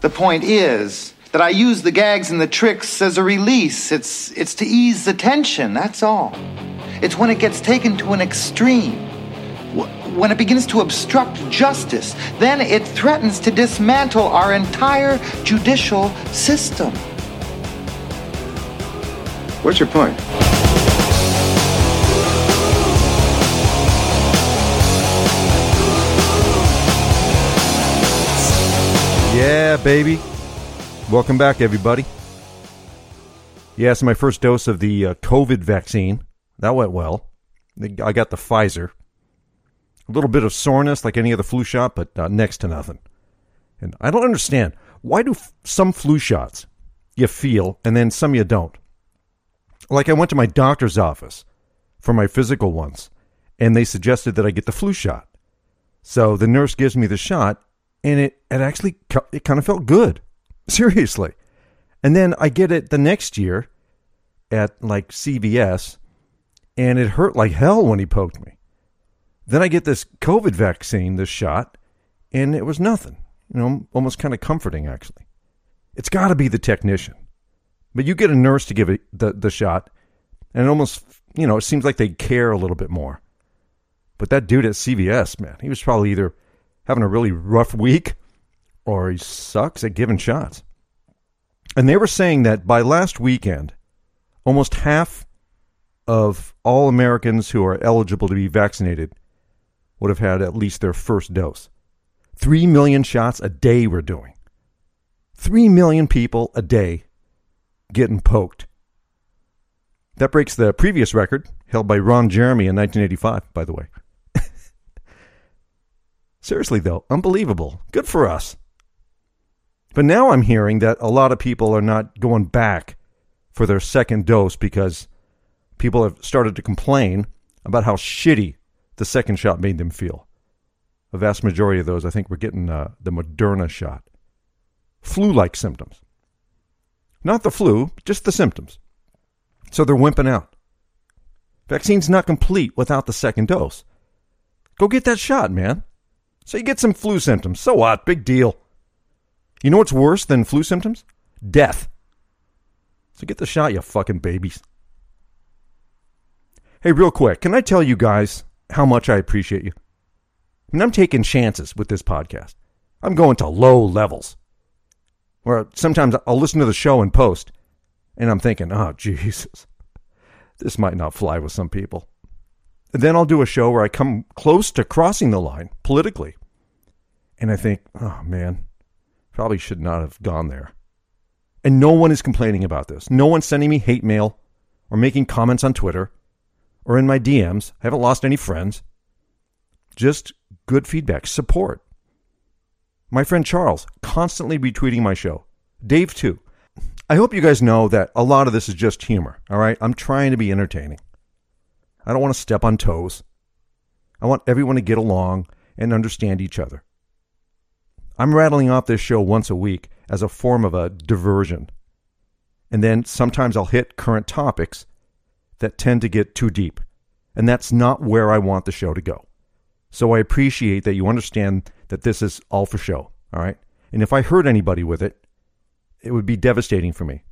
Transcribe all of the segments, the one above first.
The point is that I use the gags and the tricks as a release. It's, it's to ease the tension, that's all. It's when it gets taken to an extreme. When it begins to obstruct justice, then it threatens to dismantle our entire judicial system. What's your point? Yeah, baby. Welcome back, everybody. Yeah, my first dose of the uh, COVID vaccine. That went well. I got the Pfizer. A little bit of soreness like any other flu shot, but uh, next to nothing. And I don't understand. Why do f- some flu shots you feel and then some you don't? Like I went to my doctor's office for my physical once, and they suggested that I get the flu shot. So the nurse gives me the shot, and it, it actually it kind of felt good. Seriously. And then I get it the next year at like CVS, and it hurt like hell when he poked me. Then I get this COVID vaccine, this shot, and it was nothing. You know, almost kind of comforting, actually. It's got to be the technician. But you get a nurse to give it the, the shot, and it almost, you know, it seems like they care a little bit more. But that dude at CVS, man, he was probably either having a really rough week or he sucks at giving shots. And they were saying that by last weekend, almost half of all Americans who are eligible to be vaccinated would have had at least their first dose. Three million shots a day we're doing. Three million people a day getting poked. That breaks the previous record held by Ron Jeremy in 1985, by the way. Seriously, though, unbelievable. Good for us. But now I'm hearing that a lot of people are not going back for their second dose because people have started to complain about how shitty the second shot made them feel. A vast majority of those, I think, were getting uh, the Moderna shot. Flu like symptoms. Not the flu, just the symptoms. So they're wimping out. Vaccine's not complete without the second dose. Go get that shot, man. So you get some flu symptoms. So what? Big deal. You know what's worse than flu symptoms? Death. So get the shot, you fucking babies. Hey, real quick, can I tell you guys how much I appreciate you? I mean, I'm taking chances with this podcast. I'm going to low levels. Where sometimes I'll listen to the show and post, and I'm thinking, oh, Jesus, this might not fly with some people. Then I'll do a show where I come close to crossing the line politically. And I think, oh, man, probably should not have gone there. And no one is complaining about this. No one's sending me hate mail or making comments on Twitter or in my DMs. I haven't lost any friends. Just good feedback, support. My friend Charles constantly retweeting my show. Dave, too. I hope you guys know that a lot of this is just humor, all right? I'm trying to be entertaining. I don't want to step on toes. I want everyone to get along and understand each other. I'm rattling off this show once a week as a form of a diversion. And then sometimes I'll hit current topics that tend to get too deep. And that's not where I want the show to go. So I appreciate that you understand that this is all for show. All right. And if I hurt anybody with it, it would be devastating for me.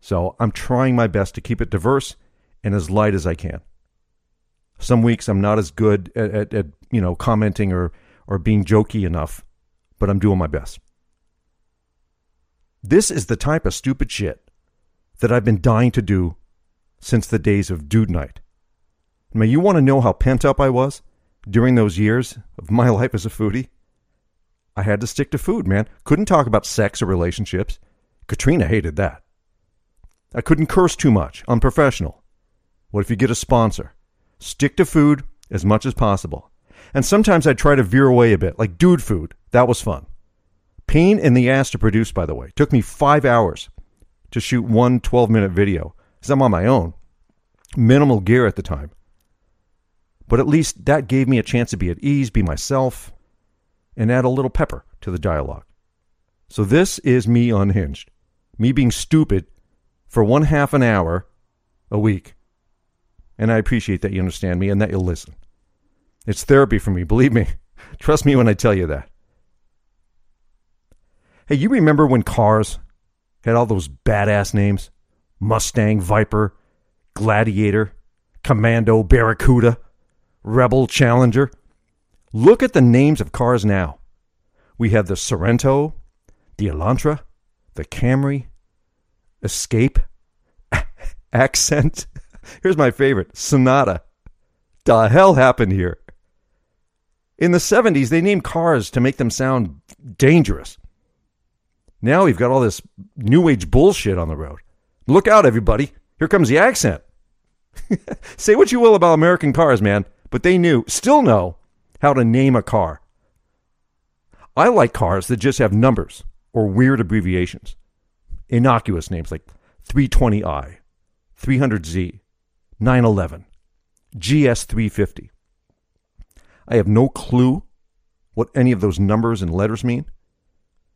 So I'm trying my best to keep it diverse and as light as I can. Some weeks I'm not as good at, at, at you know commenting or or being jokey enough, but I'm doing my best. This is the type of stupid shit that I've been dying to do since the days of Dude Night. I mean, you want to know how pent up I was during those years of my life as a foodie? I had to stick to food, man. Couldn't talk about sex or relationships. Katrina hated that. I couldn't curse too much. Unprofessional. What if you get a sponsor? Stick to food as much as possible. And sometimes I'd try to veer away a bit, like dude food. That was fun. Pain in the ass to produce, by the way. Took me five hours to shoot one 12 minute video because I'm on my own. Minimal gear at the time. But at least that gave me a chance to be at ease, be myself, and add a little pepper to the dialogue. So this is me unhinged. Me being stupid for one half an hour a week. And I appreciate that you understand me and that you'll listen. It's therapy for me, believe me. Trust me when I tell you that. Hey, you remember when cars had all those badass names? Mustang, Viper, Gladiator, Commando, Barracuda, Rebel, Challenger. Look at the names of cars now. We have the Sorento, the Elantra, the Camry, Escape, Accent. Here's my favorite Sonata. The hell happened here? In the 70s, they named cars to make them sound dangerous. Now we've got all this new age bullshit on the road. Look out, everybody. Here comes the accent. Say what you will about American cars, man, but they knew, still know, how to name a car. I like cars that just have numbers or weird abbreviations. Innocuous names like 320i, 300z, 911, GS350. I have no clue what any of those numbers and letters mean,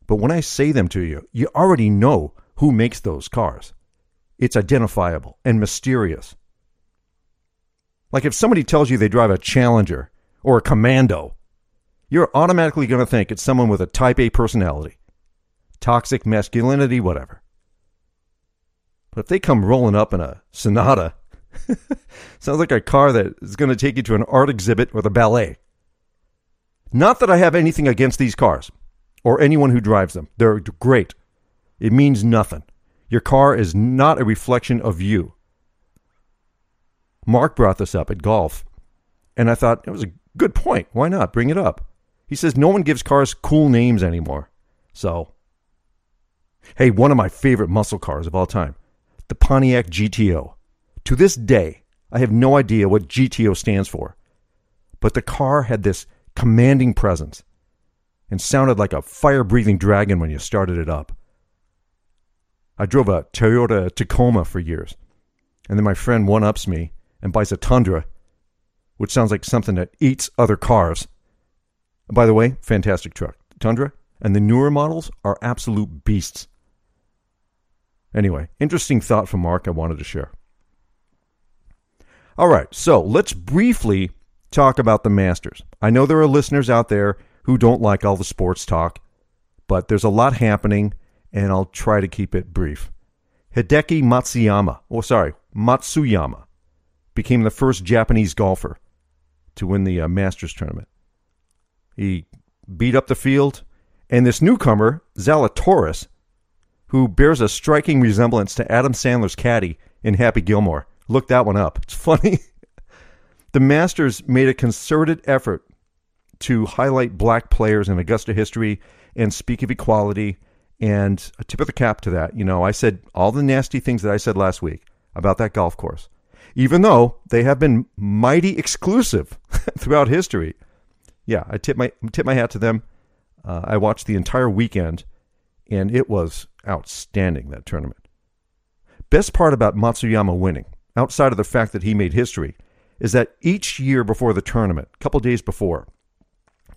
but when I say them to you, you already know who makes those cars. It's identifiable and mysterious. Like if somebody tells you they drive a Challenger or a Commando, you're automatically going to think it's someone with a type A personality, toxic masculinity, whatever. But if they come rolling up in a Sonata, sounds like a car that is going to take you to an art exhibit or the ballet. Not that I have anything against these cars or anyone who drives them. They're great. It means nothing. Your car is not a reflection of you. Mark brought this up at golf, and I thought it was a good point. Why not? Bring it up. He says no one gives cars cool names anymore. So, hey, one of my favorite muscle cars of all time, the Pontiac GTO. To this day, I have no idea what GTO stands for, but the car had this commanding presence and sounded like a fire breathing dragon when you started it up. I drove a Toyota Tacoma for years, and then my friend one ups me and buys a Tundra, which sounds like something that eats other cars. By the way, fantastic truck. Tundra and the newer models are absolute beasts. Anyway, interesting thought from Mark I wanted to share. All right, so let's briefly talk about the Masters. I know there are listeners out there who don't like all the sports talk, but there's a lot happening, and I'll try to keep it brief. Hideki Matsuyama, oh sorry, Matsuyama, became the first Japanese golfer to win the uh, Masters tournament. He beat up the field, and this newcomer, Zalatoris, who bears a striking resemblance to Adam Sandler's caddy in Happy Gilmore. Look that one up. It's funny. the Masters made a concerted effort to highlight black players in Augusta history and speak of equality. And a tip of the cap to that, you know, I said all the nasty things that I said last week about that golf course, even though they have been mighty exclusive throughout history. Yeah, I tip my tip my hat to them. Uh, I watched the entire weekend, and it was outstanding that tournament. Best part about Matsuyama winning, outside of the fact that he made history, is that each year before the tournament, a couple days before,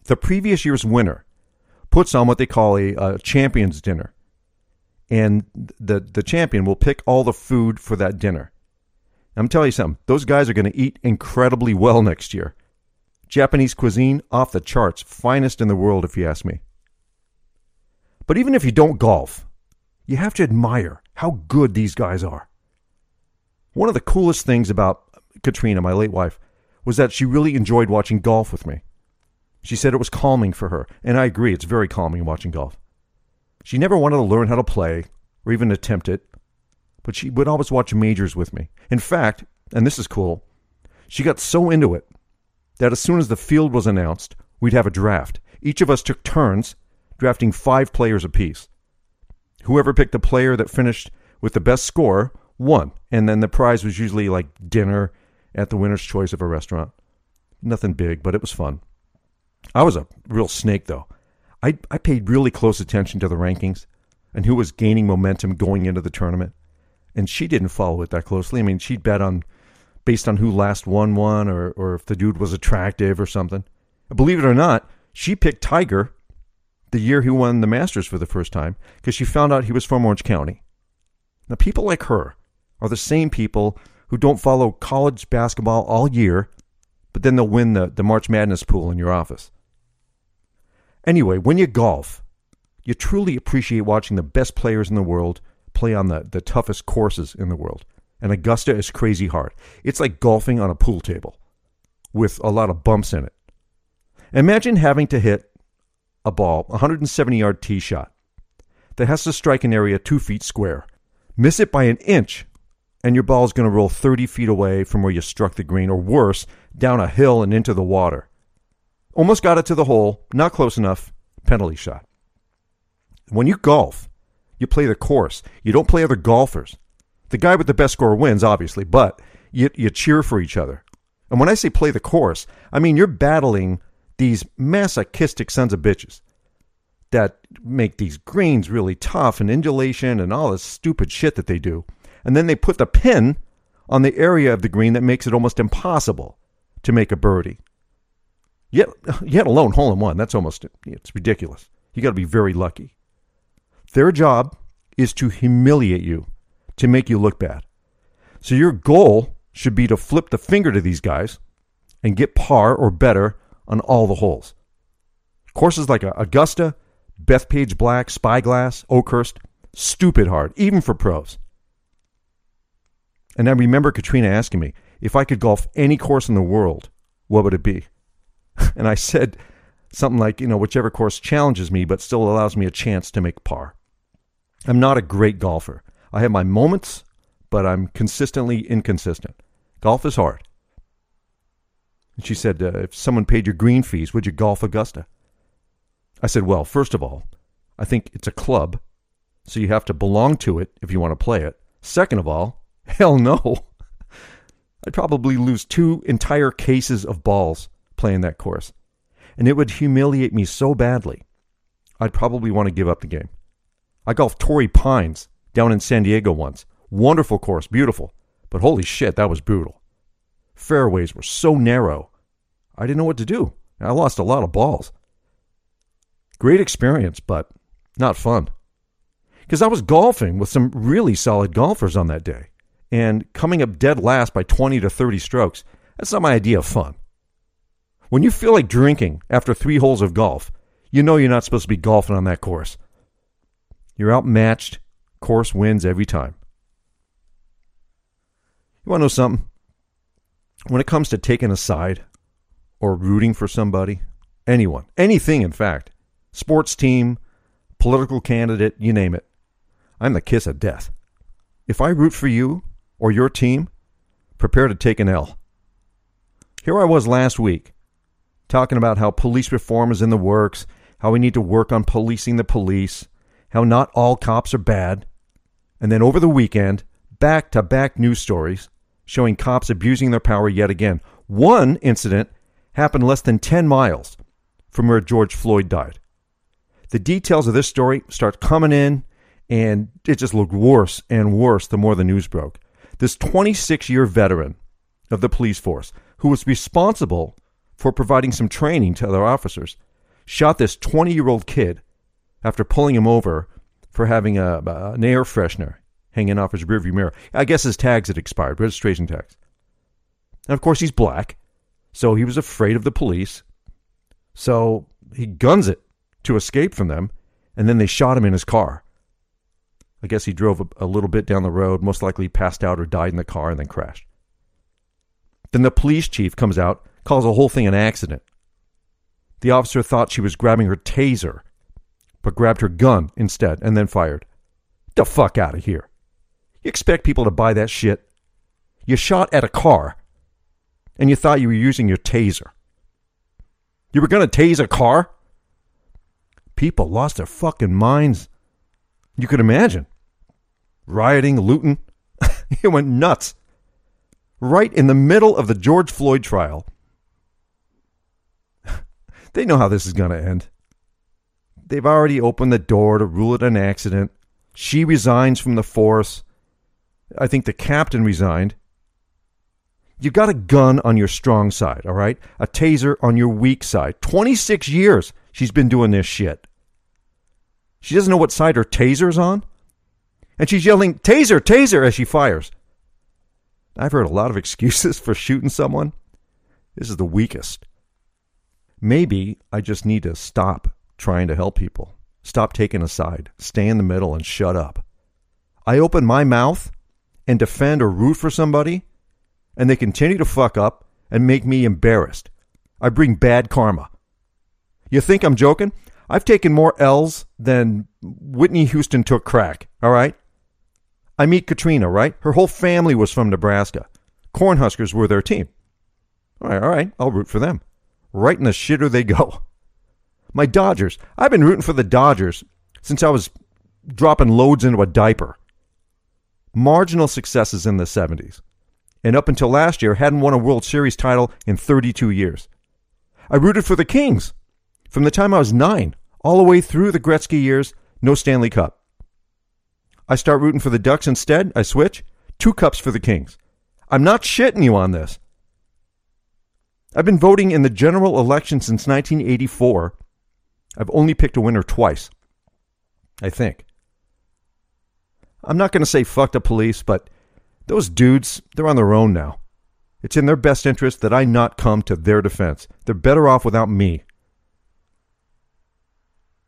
the previous year's winner puts on what they call a, a champions dinner. And the, the champion will pick all the food for that dinner. I'm telling you something, those guys are going to eat incredibly well next year. Japanese cuisine off the charts, finest in the world, if you ask me. But even if you don't golf, you have to admire how good these guys are. One of the coolest things about Katrina, my late wife, was that she really enjoyed watching golf with me. She said it was calming for her, and I agree, it's very calming watching golf. She never wanted to learn how to play or even attempt it, but she would always watch majors with me. In fact, and this is cool, she got so into it that as soon as the field was announced, we'd have a draft. Each of us took turns drafting five players apiece. Whoever picked the player that finished with the best score won, and then the prize was usually like dinner at the winner's choice of a restaurant. Nothing big, but it was fun. I was a real snake, though. I, I paid really close attention to the rankings and who was gaining momentum going into the tournament. And she didn't follow it that closely. I mean, she'd bet on based on who last won one or, or if the dude was attractive or something. Believe it or not, she picked Tiger the year he won the Masters for the first time because she found out he was from Orange County. Now, people like her are the same people who don't follow college basketball all year, but then they'll win the, the March Madness pool in your office. Anyway, when you golf, You truly appreciate watching the best players in the world play on the, the toughest courses in the world. And Augusta is crazy hard. It's like golfing on a pool table with a lot of bumps in it. Imagine having to hit a ball, 170 yard tee shot, that has to strike an area two feet square. Miss it by an inch, and your ball is going to roll 30 feet away from where you struck the green, or worse, down a hill and into the water. Almost got it to the hole, not close enough, penalty shot. When you golf, you play the course. You don't play other golfers. The guy with the best score wins, obviously, but you, you cheer for each other. And when I say play the course, I mean you're battling these masochistic sons of bitches that make these greens really tough and undulation and all this stupid shit that they do. And then they put the pin on the area of the green that makes it almost impossible to make a birdie. Yet, yet alone hole in one. That's almost it's ridiculous. You got to be very lucky. Their job is to humiliate you, to make you look bad. So your goal should be to flip the finger to these guys and get par or better on all the holes. Courses like Augusta, Bethpage Black, Spyglass, Oakhurst, stupid hard, even for pros. And I remember Katrina asking me if I could golf any course in the world, what would it be? And I said something like, you know, whichever course challenges me but still allows me a chance to make par. I'm not a great golfer. I have my moments, but I'm consistently inconsistent. Golf is hard. And she said, uh, if someone paid your green fees, would you golf Augusta? I said, well, first of all, I think it's a club, so you have to belong to it if you want to play it. Second of all, hell no. I'd probably lose two entire cases of balls playing that course. And it would humiliate me so badly, I'd probably want to give up the game. I golfed Torrey Pines down in San Diego once. Wonderful course, beautiful. But holy shit, that was brutal. Fairways were so narrow, I didn't know what to do. I lost a lot of balls. Great experience, but not fun. Because I was golfing with some really solid golfers on that day, and coming up dead last by 20 to 30 strokes, that's not my idea of fun. When you feel like drinking after three holes of golf, you know you're not supposed to be golfing on that course. You're outmatched. Course wins every time. You want to know something? When it comes to taking a side or rooting for somebody, anyone, anything in fact, sports team, political candidate, you name it, I'm the kiss of death. If I root for you or your team, prepare to take an L. Here I was last week talking about how police reform is in the works, how we need to work on policing the police, how not all cops are bad. And then over the weekend, back to back news stories showing cops abusing their power yet again. One incident happened less than 10 miles from where George Floyd died. The details of this story start coming in, and it just looked worse and worse the more the news broke. This 26 year veteran of the police force, who was responsible for providing some training to other officers, shot this 20 year old kid after pulling him over for having a, an air freshener hanging off his rearview mirror. I guess his tags had expired, registration tags. And of course, he's black, so he was afraid of the police. So he guns it to escape from them, and then they shot him in his car. I guess he drove a, a little bit down the road, most likely passed out or died in the car, and then crashed. Then the police chief comes out, calls the whole thing an accident. The officer thought she was grabbing her taser but grabbed her gun instead and then fired. The fuck out of here. You expect people to buy that shit? You shot at a car and you thought you were using your taser. You were going to tase a car? People lost their fucking minds. You could imagine. Rioting, looting. it went nuts. Right in the middle of the George Floyd trial. they know how this is going to end. They've already opened the door to rule it an accident. She resigns from the force. I think the captain resigned. You got a gun on your strong side, all right? A taser on your weak side. 26 years she's been doing this shit. She doesn't know what side her taser's on. And she's yelling, Taser, taser, as she fires. I've heard a lot of excuses for shooting someone. This is the weakest. Maybe I just need to stop trying to help people stop taking a side, stay in the middle, and shut up. I open my mouth and defend or root for somebody, and they continue to fuck up and make me embarrassed. I bring bad karma. You think I'm joking? I've taken more L's than Whitney Houston took crack, all right? I meet Katrina, right? Her whole family was from Nebraska. Cornhuskers were their team. All right, all right, I'll root for them. Right in the shitter they go. My Dodgers. I've been rooting for the Dodgers since I was dropping loads into a diaper. Marginal successes in the 70s. And up until last year, hadn't won a World Series title in 32 years. I rooted for the Kings from the time I was nine, all the way through the Gretzky years, no Stanley Cup. I start rooting for the Ducks instead. I switch. Two cups for the Kings. I'm not shitting you on this. I've been voting in the general election since 1984. I've only picked a winner twice. I think. I'm not going to say fuck the police, but those dudes, they're on their own now. It's in their best interest that I not come to their defense. They're better off without me.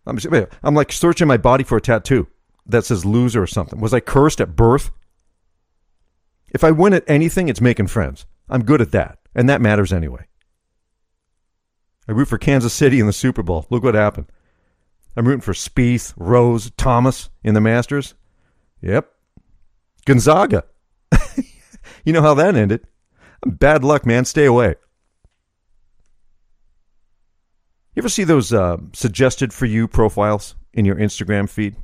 I'm, I'm like searching my body for a tattoo that says loser or something. Was I cursed at birth? If I win at anything, it's making friends. I'm good at that, and that matters anyway. I root for Kansas City in the Super Bowl. Look what happened. I'm rooting for Spieth, Rose, Thomas in the Masters. Yep. Gonzaga. you know how that ended. Bad luck, man. Stay away. You ever see those uh, suggested for you profiles in your Instagram feed?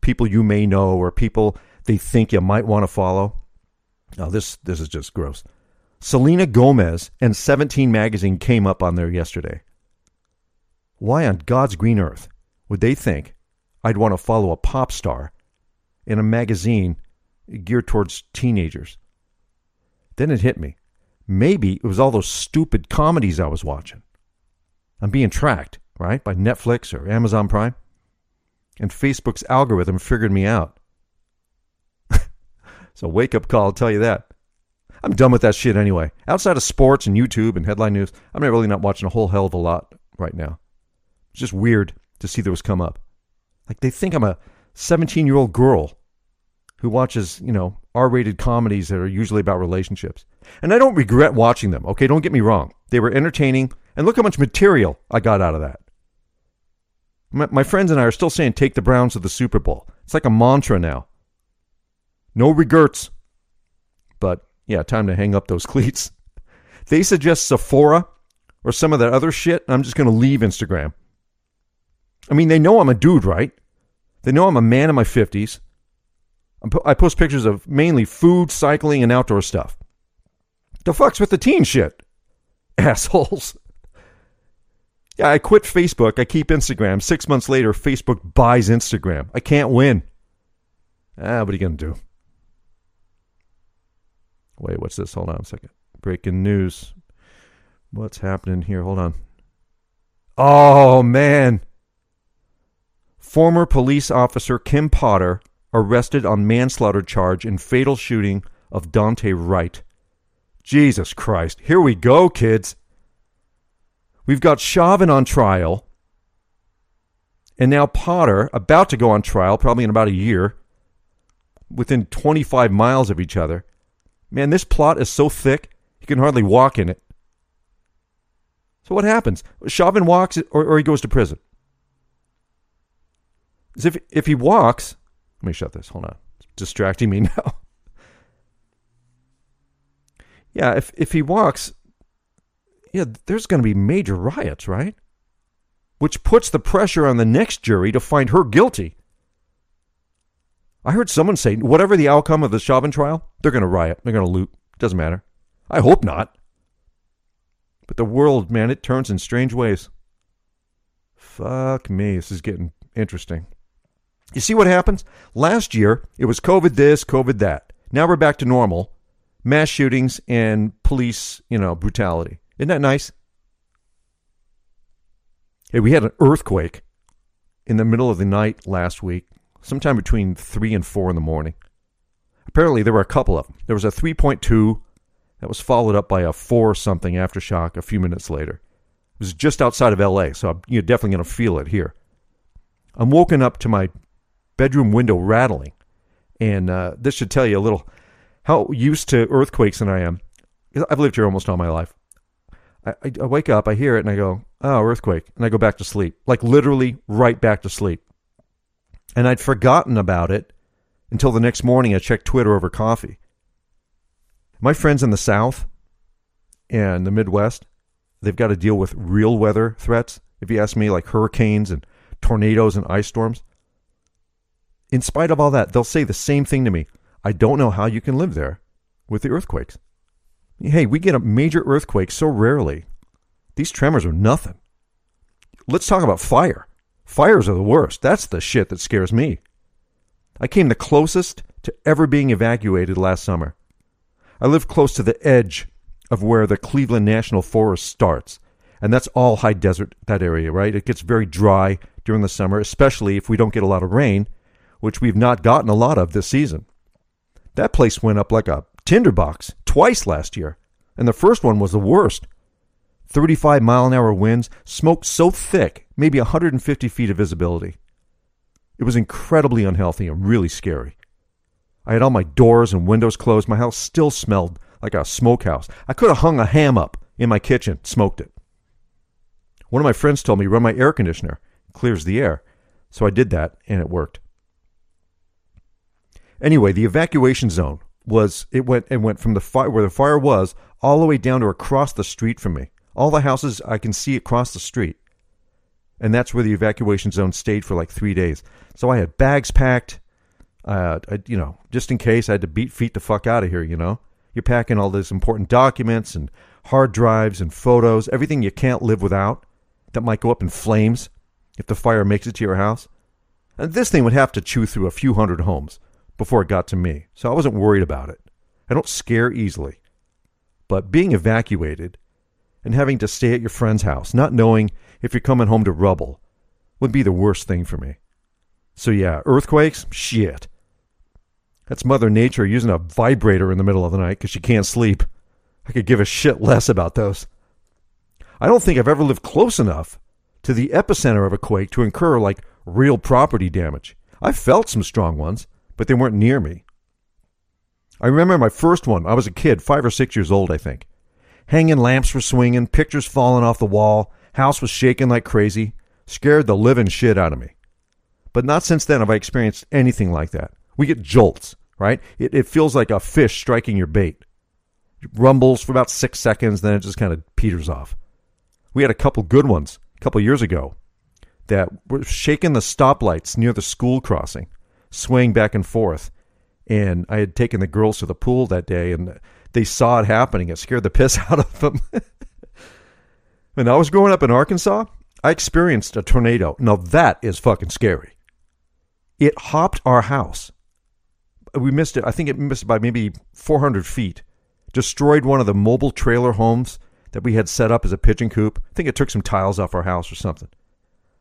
People you may know or people they think you might want to follow. Oh, this this is just gross. Selena Gomez and 17 magazine came up on there yesterday. Why on God's green earth would they think I'd want to follow a pop star in a magazine geared towards teenagers? Then it hit me. Maybe it was all those stupid comedies I was watching. I'm being tracked, right, by Netflix or Amazon Prime. And Facebook's algorithm figured me out. so, wake up call, I'll tell you that. I'm done with that shit anyway. Outside of sports and YouTube and headline news, I'm really not watching a whole hell of a lot right now. It's just weird to see those come up. Like they think I'm a 17 year old girl who watches, you know, R rated comedies that are usually about relationships. And I don't regret watching them, okay? Don't get me wrong. They were entertaining, and look how much material I got out of that. My, my friends and I are still saying take the Browns to the Super Bowl. It's like a mantra now. No regrets. But yeah, time to hang up those cleats. They suggest Sephora or some of that other shit, I'm just going to leave Instagram. I mean, they know I'm a dude, right? They know I'm a man in my 50s. I post pictures of mainly food, cycling, and outdoor stuff. The fuck's with the teen shit? Assholes. Yeah, I quit Facebook. I keep Instagram. Six months later, Facebook buys Instagram. I can't win. Ah, what are you going to do? Wait, what's this? Hold on a second. Breaking news. What's happening here? Hold on. Oh, man. Former police officer Kim Potter arrested on manslaughter charge in fatal shooting of Daunte Wright. Jesus Christ. Here we go, kids. We've got Chauvin on trial. And now Potter about to go on trial, probably in about a year, within 25 miles of each other. Man, this plot is so thick, you can hardly walk in it. So what happens? Chauvin walks or, or he goes to prison. If if he walks, let me shut this. Hold on. It's distracting me now. yeah, if if he walks, yeah, there's going to be major riots, right? Which puts the pressure on the next jury to find her guilty. I heard someone say, whatever the outcome of the Chauvin trial, they're going to riot. They're going to loot. Doesn't matter. I hope not. But the world, man, it turns in strange ways. Fuck me. This is getting interesting. You see what happens? Last year, it was COVID this, COVID that. Now we're back to normal. Mass shootings and police, you know, brutality. Isn't that nice? Hey, we had an earthquake in the middle of the night last week sometime between 3 and 4 in the morning. Apparently, there were a couple of them. There was a 3.2 that was followed up by a 4 something aftershock a few minutes later. It was just outside of LA, so you're definitely going to feel it here. I'm woken up to my bedroom window rattling. And uh, this should tell you a little how used to earthquakes than I am. I've lived here almost all my life. I, I, wake up, I hear it, and I go, oh, earthquake. And I go back to sleep. Like literally right back to sleep. And I'd forgotten about it until the next morning I checked Twitter over coffee. My friends in the South and the Midwest, they've got to deal with real weather threats. If you ask me, like hurricanes and tornadoes and ice storms. In spite of all that, they'll say the same thing to me. I don't know how you can live there with the earthquakes. Hey, we get a major earthquake so rarely. These tremors are nothing. Let's talk about fire. Fires are the worst. That's the shit that scares me. I came the closest to ever being evacuated last summer. I live close to the edge of where the Cleveland National Forest starts, and that's all high desert, that area, right? It gets very dry during the summer, especially if we don't get a lot of rain, which we've not gotten a lot of this season. That place went up like a tinderbox twice last year, and the first one was the worst. 35 mile an hour winds, smoke so thick, maybe 150 feet of visibility. It was incredibly unhealthy and really scary. I had all my doors and windows closed. My house still smelled like a smokehouse. I could have hung a ham up in my kitchen, smoked it. One of my friends told me run my air conditioner, clears the air. So I did that and it worked. Anyway, the evacuation zone was it went it went from the fire where the fire was all the way down to across the street from me. All the houses I can see across the street and that's where the evacuation zone stayed for like three days. So I had bags packed, uh, I, you know, just in case I had to beat feet the fuck out of here. You know, you're packing all these important documents and hard drives and photos, everything you can't live without that might go up in flames if the fire makes it to your house. And this thing would have to chew through a few hundred homes before it got to me, so I wasn't worried about it. I don't scare easily. But being evacuated and having to stay at your friend's house, not knowing if you're coming home to rubble, would be the worst thing for me. So, yeah, earthquakes? Shit. That's Mother Nature using a vibrator in the middle of the night because she can't sleep. I could give a shit less about those. I don't think I've ever lived close enough to the epicenter of a quake to incur like real property damage. I've felt some strong ones, but they weren't near me. I remember my first one. I was a kid, five or six years old, I think. Hanging lamps were swinging, pictures falling off the wall, house was shaking like crazy, scared the living shit out of me. But not since then have I experienced anything like that. We get jolts, right? It, it feels like a fish striking your bait. It rumbles for about six seconds, then it just kind of peters off. We had a couple good ones a couple years ago that were shaking the stoplights near the school crossing, swaying back and forth. And I had taken the girls to the pool that day, and they saw it happening. It scared the piss out of them. when I was growing up in Arkansas, I experienced a tornado. Now that is fucking scary. It hopped our house. We missed it. I think it missed by maybe 400 feet. Destroyed one of the mobile trailer homes that we had set up as a pigeon coop. I think it took some tiles off our house or something.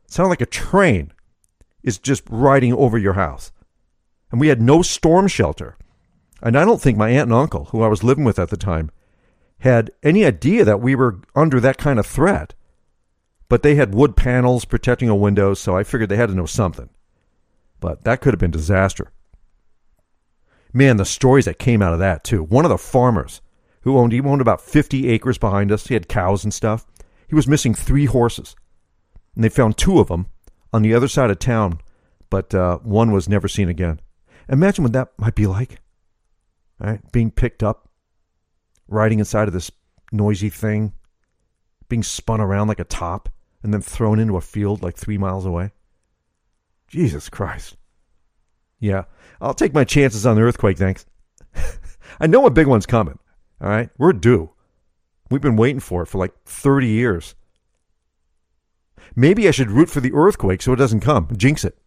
It sounded like a train is just riding over your house. And we had no storm shelter. And I don't think my aunt and uncle, who I was living with at the time, had any idea that we were under that kind of threat. But they had wood panels protecting a window, so I figured they had to know something. But that could have been disaster. Man, the stories that came out of that too. One of the farmers who owned he owned about 50 acres behind us. He had cows and stuff. He was missing three horses. And they found two of them on the other side of town, but uh, one was never seen again. Imagine what that might be like right? Being picked up, riding inside of this noisy thing, being spun around like a top, and then thrown into a field like three miles away. Jesus Christ. Yeah, I'll take my chances on the earthquake, thanks. I know a big one's coming. All right, we're due. We've been waiting for it for like 30 years. Maybe I should root for the earthquake so it doesn't come. Jinx it.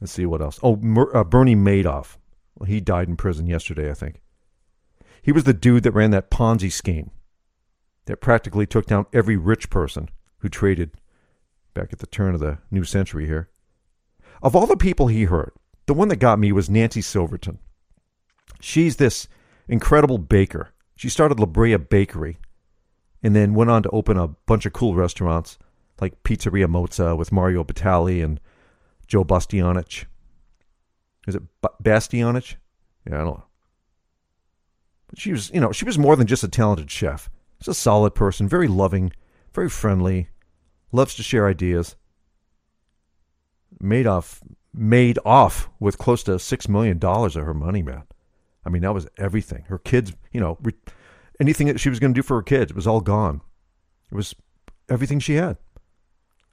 Let's see what else. Oh, Mer- uh, Bernie Madoff. Well, he died in prison yesterday, I think. He was the dude that ran that Ponzi scheme that practically took down every rich person who traded back at the turn of the new century here. Of all the people he hurt, the one that got me was Nancy Silverton. She's this incredible baker. She started La Brea Bakery and then went on to open a bunch of cool restaurants like Pizzeria Mozza with Mario Batali and Joe Bastianich. Is it Bastianich? Yeah, I don't know. But she was, you know, she was more than just a talented chef. She's a solid person, very loving, very friendly, loves to share ideas. Made off, made off with close to six million dollars of her money, man. I mean, that was everything. Her kids, you know, re- anything that she was going to do for her kids it was all gone. It was everything she had.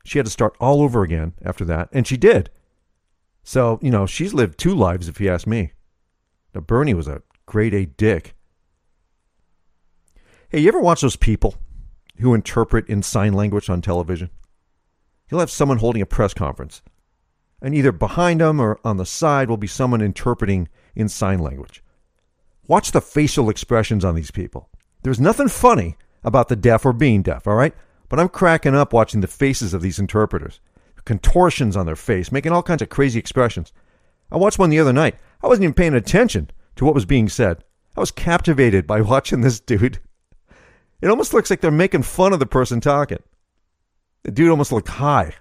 She had to start all over again after that, and she did. So, you know, she's lived two lives, if you ask me. Now, Bernie was a grade A dick. Hey, you ever watch those people who interpret in sign language on television? You'll have someone holding a press conference, and either behind them or on the side will be someone interpreting in sign language. Watch the facial expressions on these people. There's nothing funny about the deaf or being deaf, all right? But I'm cracking up watching the faces of these interpreters. Contortions on their face, making all kinds of crazy expressions. I watched one the other night. I wasn't even paying attention to what was being said. I was captivated by watching this dude. It almost looks like they're making fun of the person talking. The dude almost looked high.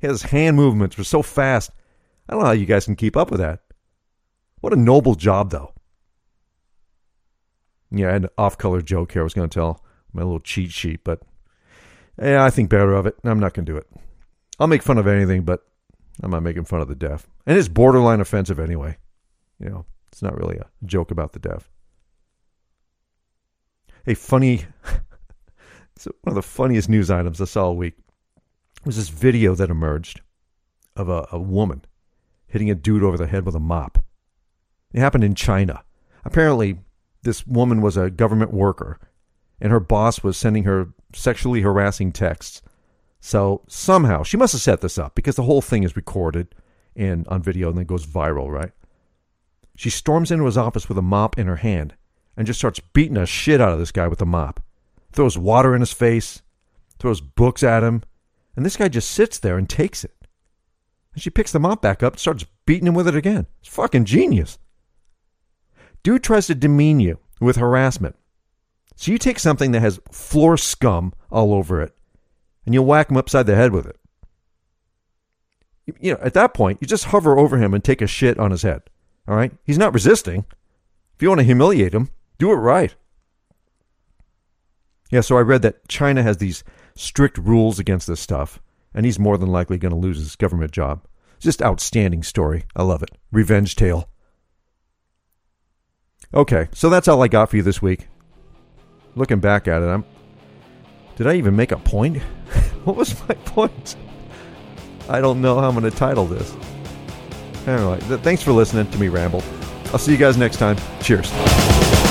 His hand movements were so fast. I don't know how you guys can keep up with that. What a noble job, though. Yeah, I had an off color joke here I was going to tell my little cheat sheet, but yeah, I think better of it. I'm not going to do it. I'll make fun of anything, but I'm not making fun of the deaf. And it's borderline offensive anyway. You know, it's not really a joke about the deaf. A funny, it's one of the funniest news items I saw all week was this video that emerged of a, a woman hitting a dude over the head with a mop. It happened in China. Apparently, this woman was a government worker, and her boss was sending her sexually harassing texts. So somehow she must have set this up because the whole thing is recorded and on video and then goes viral, right? She storms into his office with a mop in her hand and just starts beating a shit out of this guy with the mop. Throws water in his face, throws books at him, and this guy just sits there and takes it. And she picks the mop back up and starts beating him with it again. It's fucking genius. Dude tries to demean you with harassment. So you take something that has floor scum all over it and you whack him upside the head with it. You know, at that point, you just hover over him and take a shit on his head. All right? He's not resisting. If you want to humiliate him, do it right. Yeah, so I read that China has these strict rules against this stuff, and he's more than likely going to lose his government job. Just outstanding story. I love it. Revenge tale. Okay, so that's all I got for you this week. Looking back at it, I'm. Did I even make a point? what was my point? I don't know how I'm going to title this. Anyway, thanks for listening to me ramble. I'll see you guys next time. Cheers.